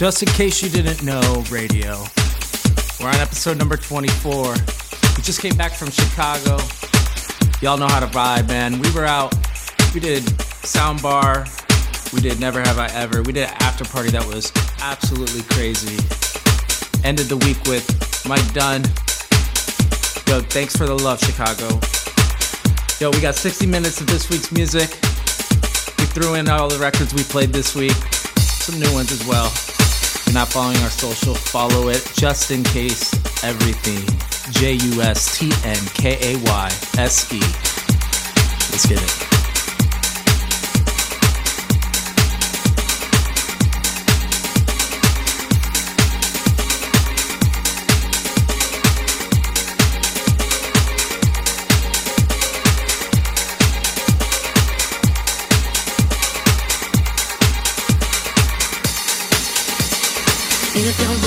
Just in case you didn't know, radio. We're on episode number 24. We just came back from Chicago. Y'all know how to vibe, man. We were out. We did Soundbar. We did Never Have I Ever. We did an after party that was absolutely crazy. Ended the week with Mike Dunn. Yo, thanks for the love, Chicago. Yo, we got 60 minutes of this week's music. We threw in all the records we played this week, some new ones as well. You're not following our social, follow it just in case everything. J U S T N K A Y S E. Let's get it. If you're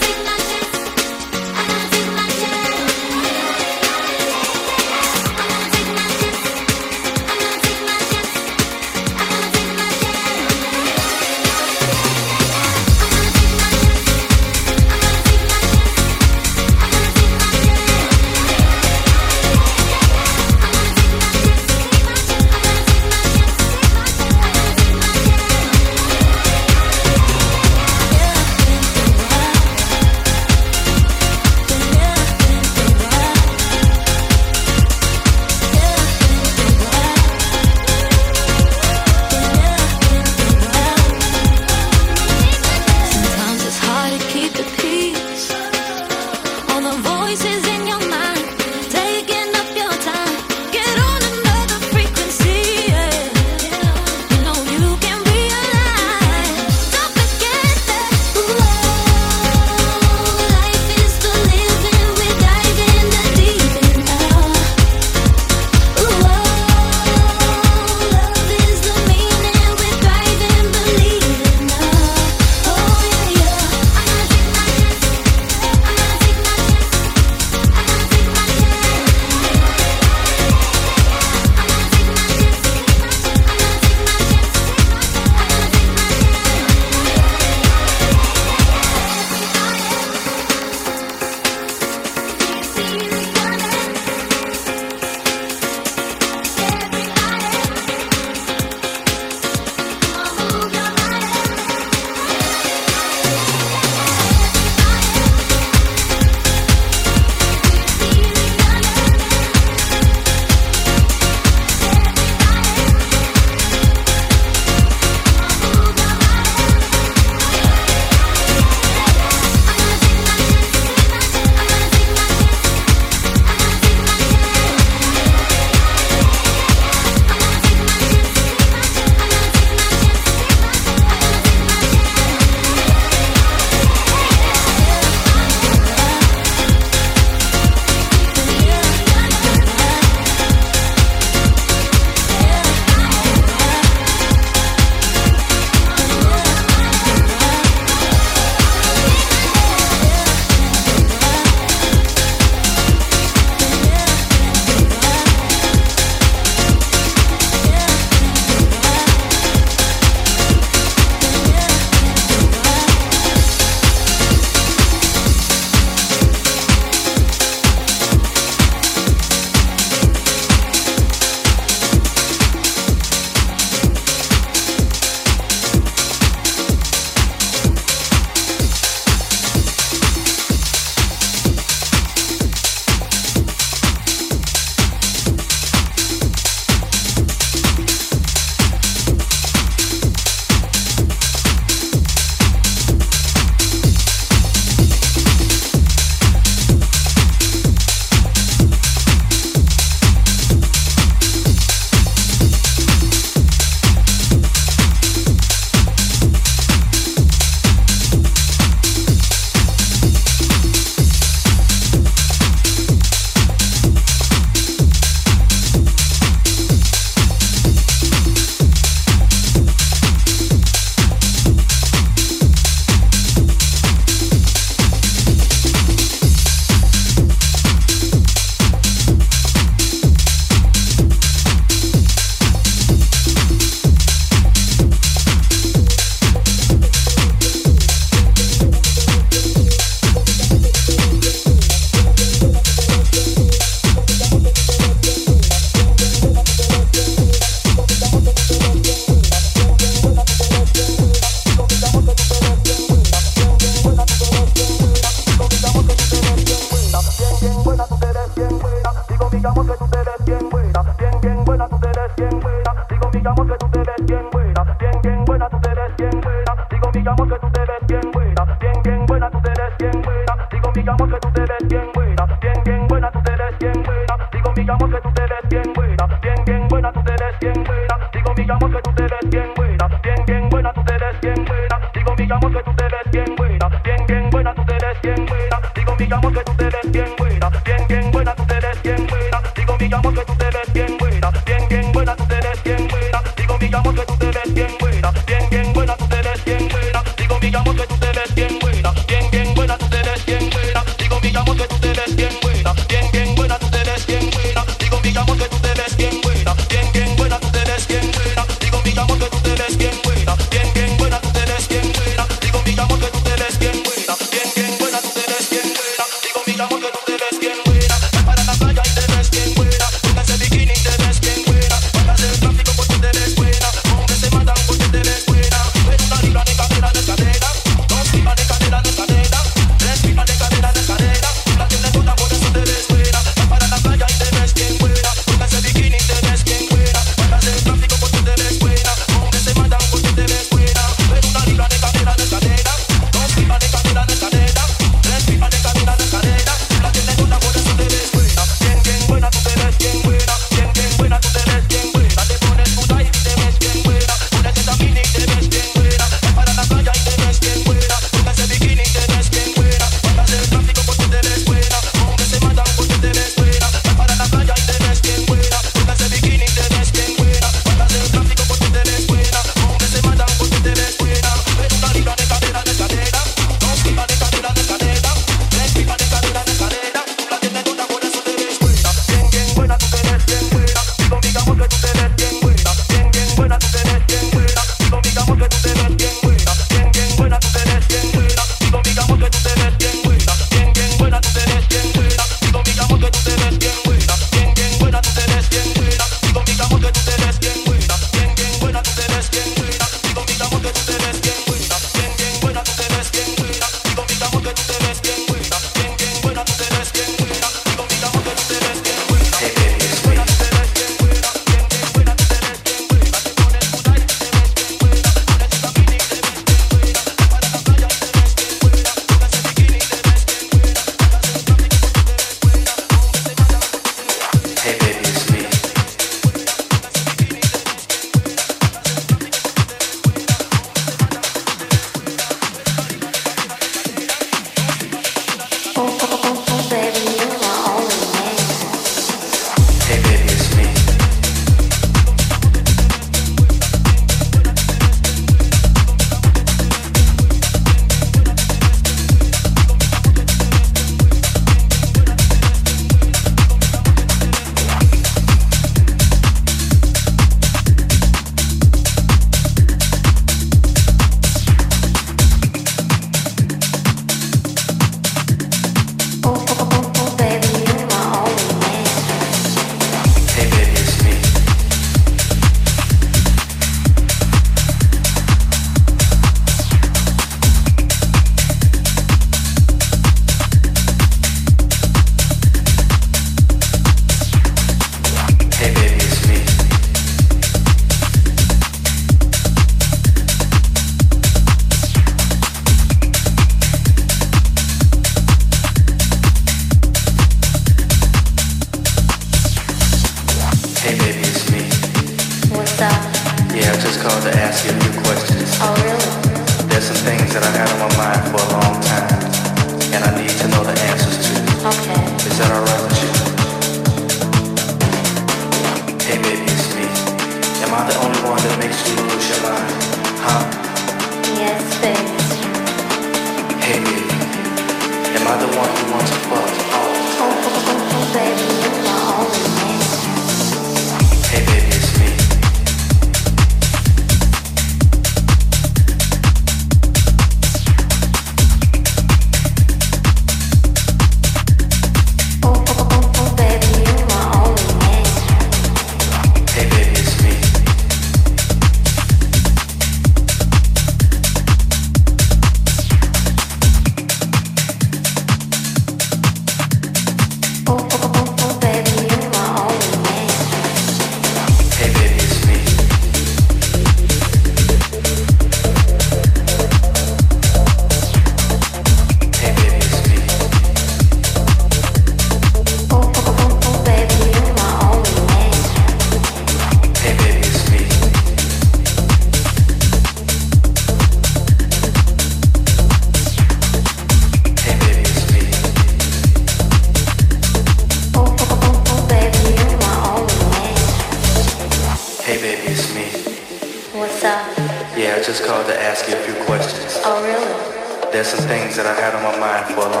my mind for a long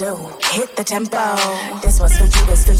do. Hit the tempo. This was for you, this for you.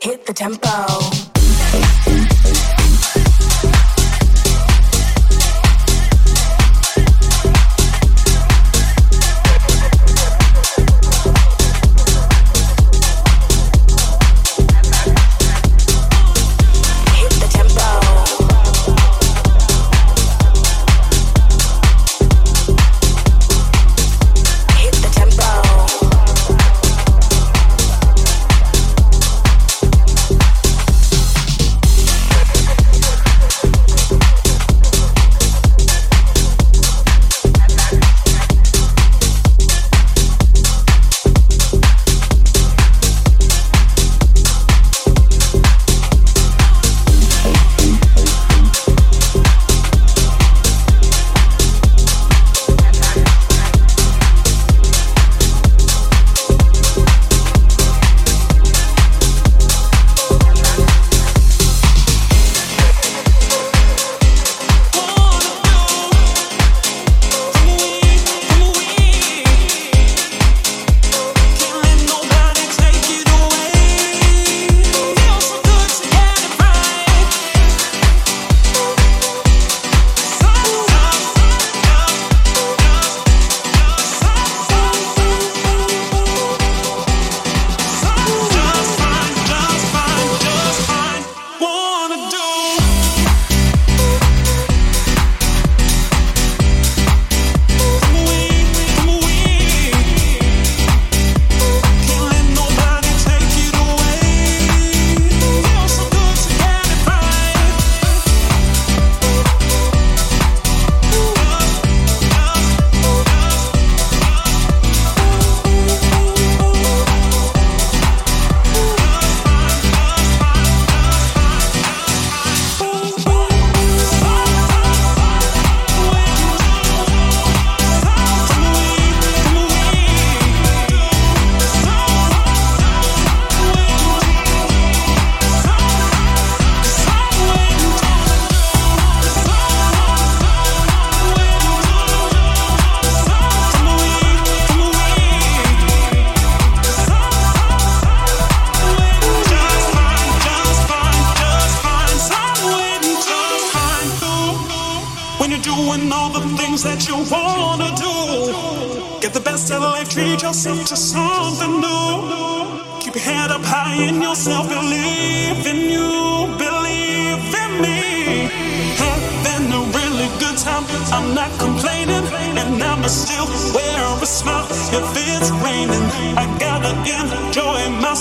Hit the tempo.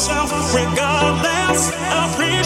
For you, it's for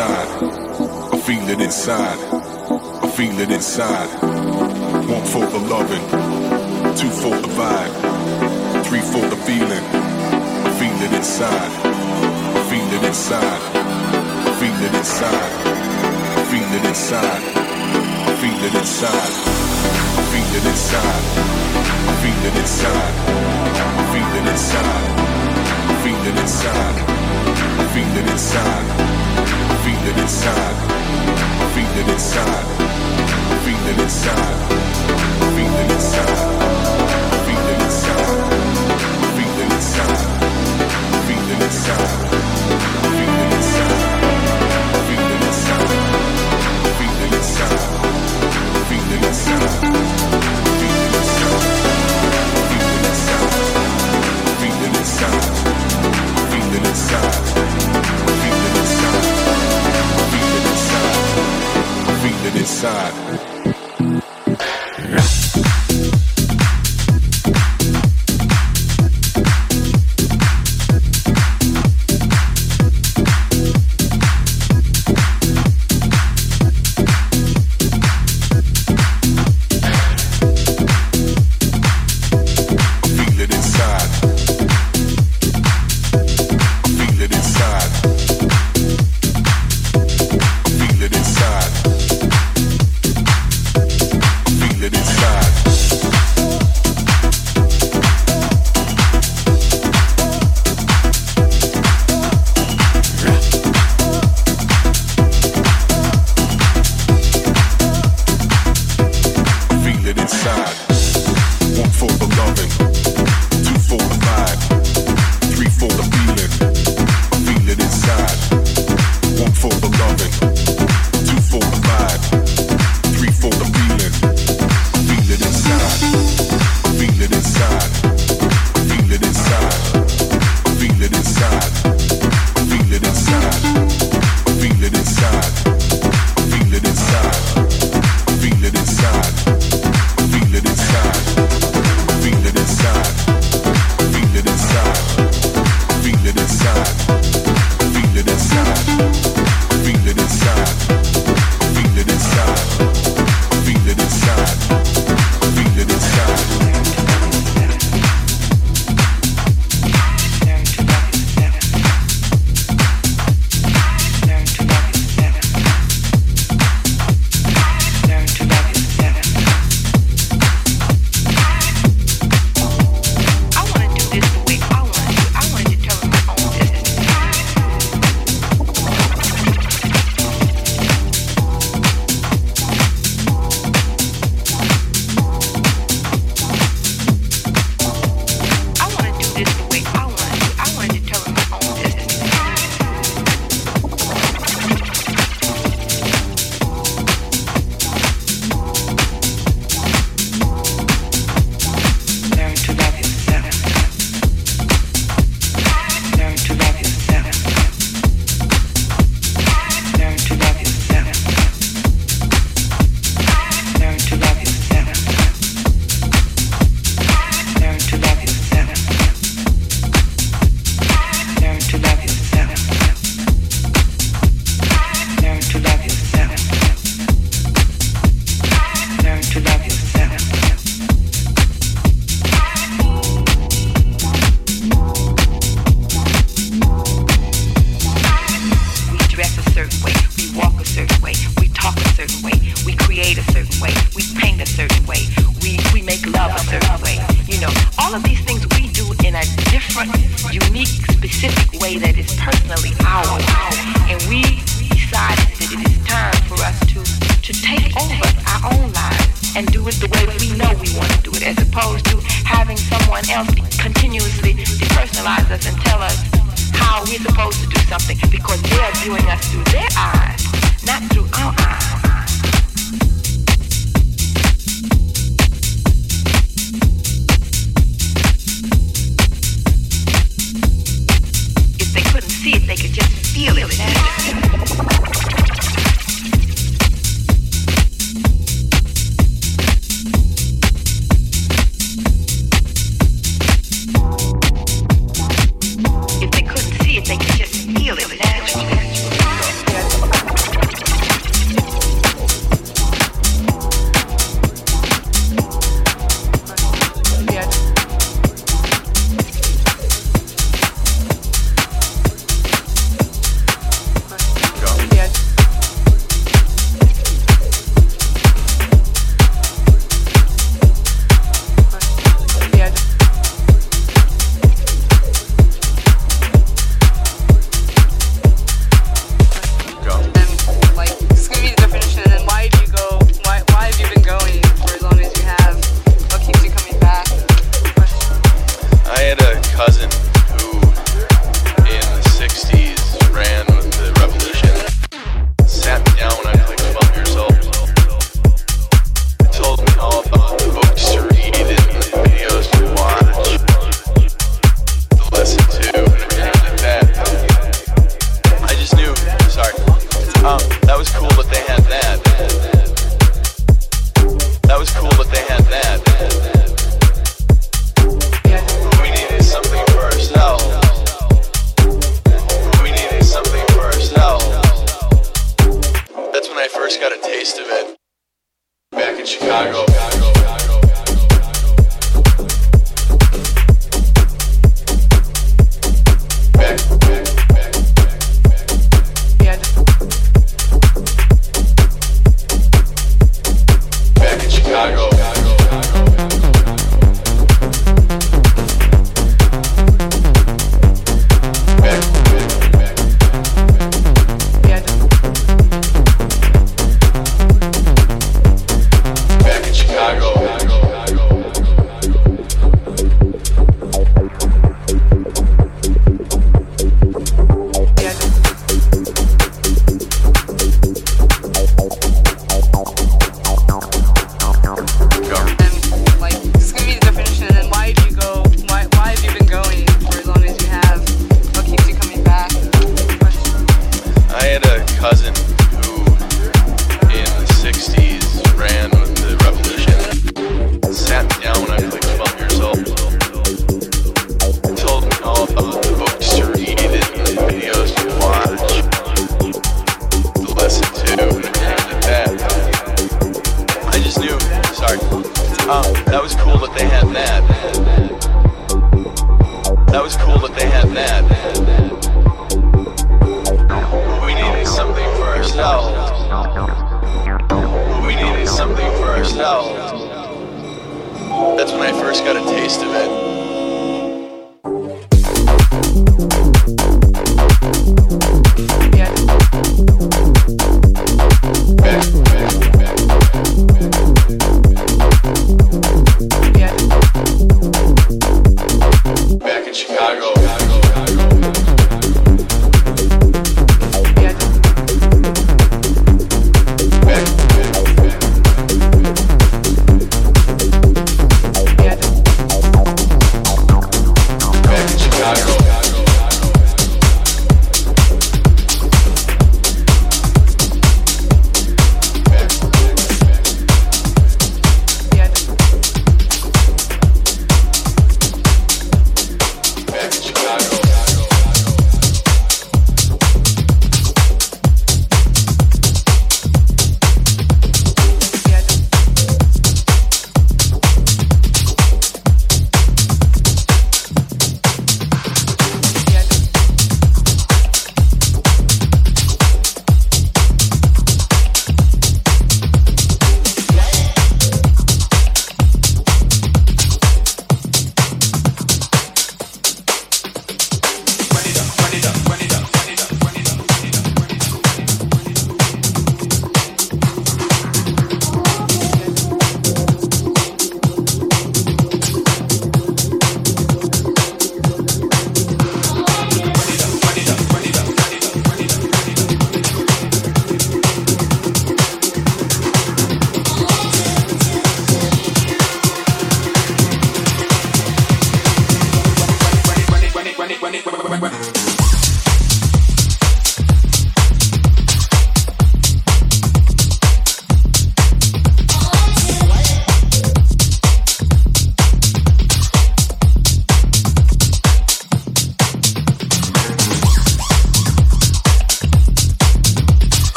inside. I feel it inside. I feel it inside. One for the loving, two for the vibe, three for the feeling. I feel it inside. I feel it inside. I feel it inside. I feel it inside. I feel it inside. I feel it inside. I feel it inside. I feel it inside. I feel it inside. I feel it inside. Feel it inside. Feel it inside. Feel it inside.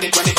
when it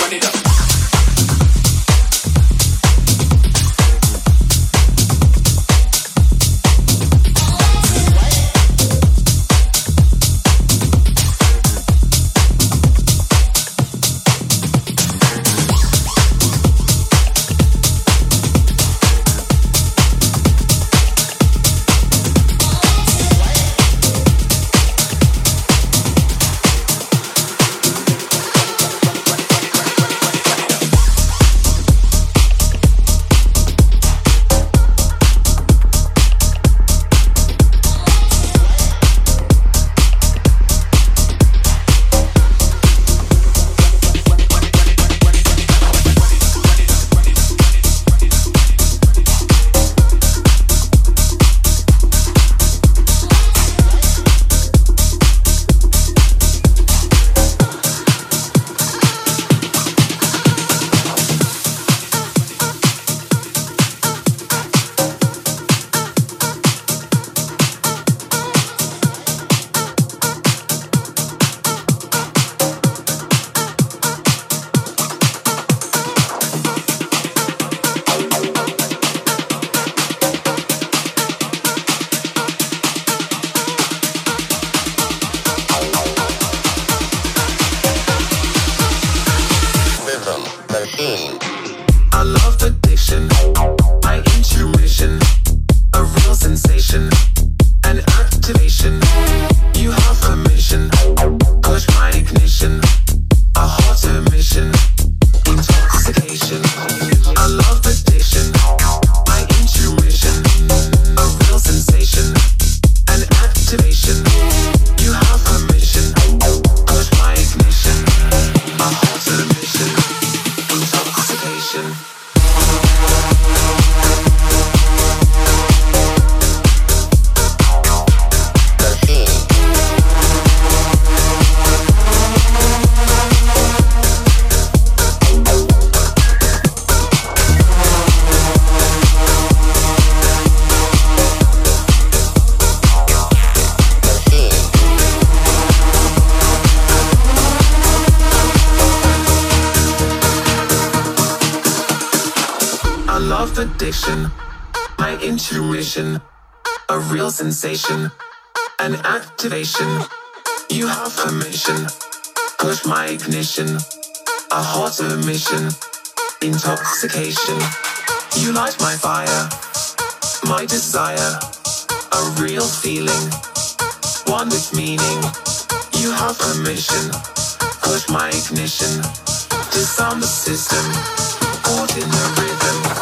sensation, an activation. You have a mission. Push my ignition, a hot emission, intoxication. You light my fire, my desire, a real feeling, one with meaning. You have a mission. Push my ignition, disarm the system, caught in the rhythm.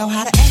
Know how to act.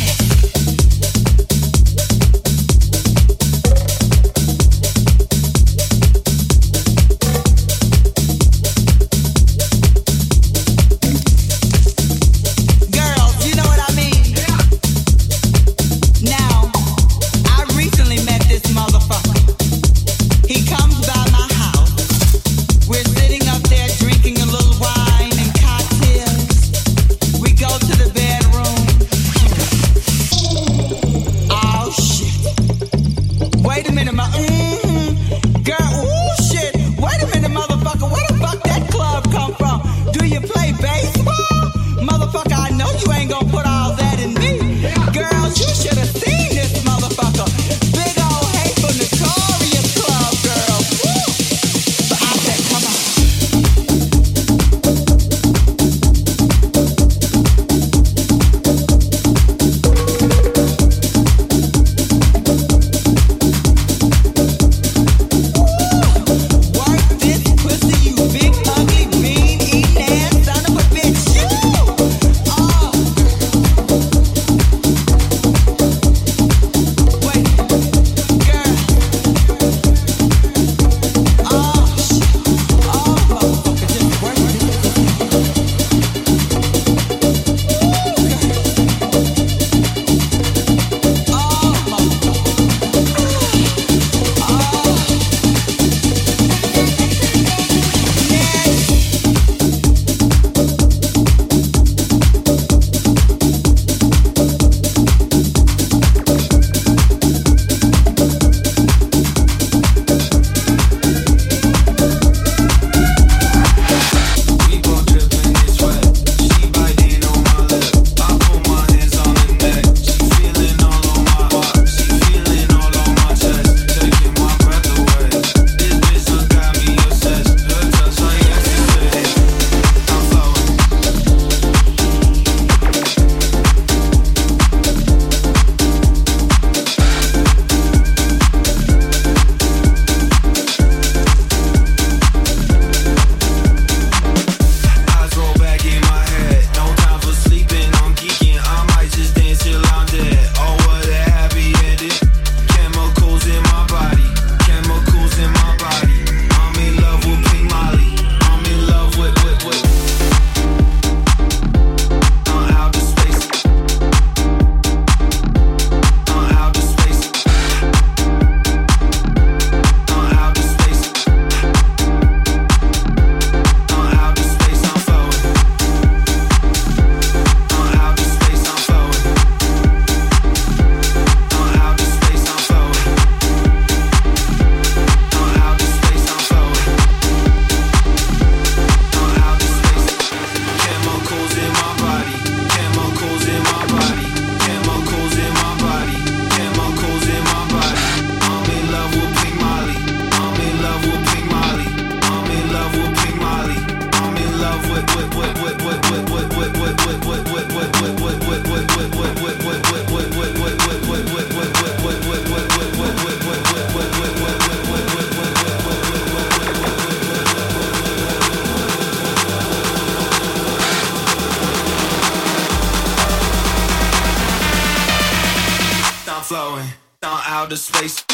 Outer space.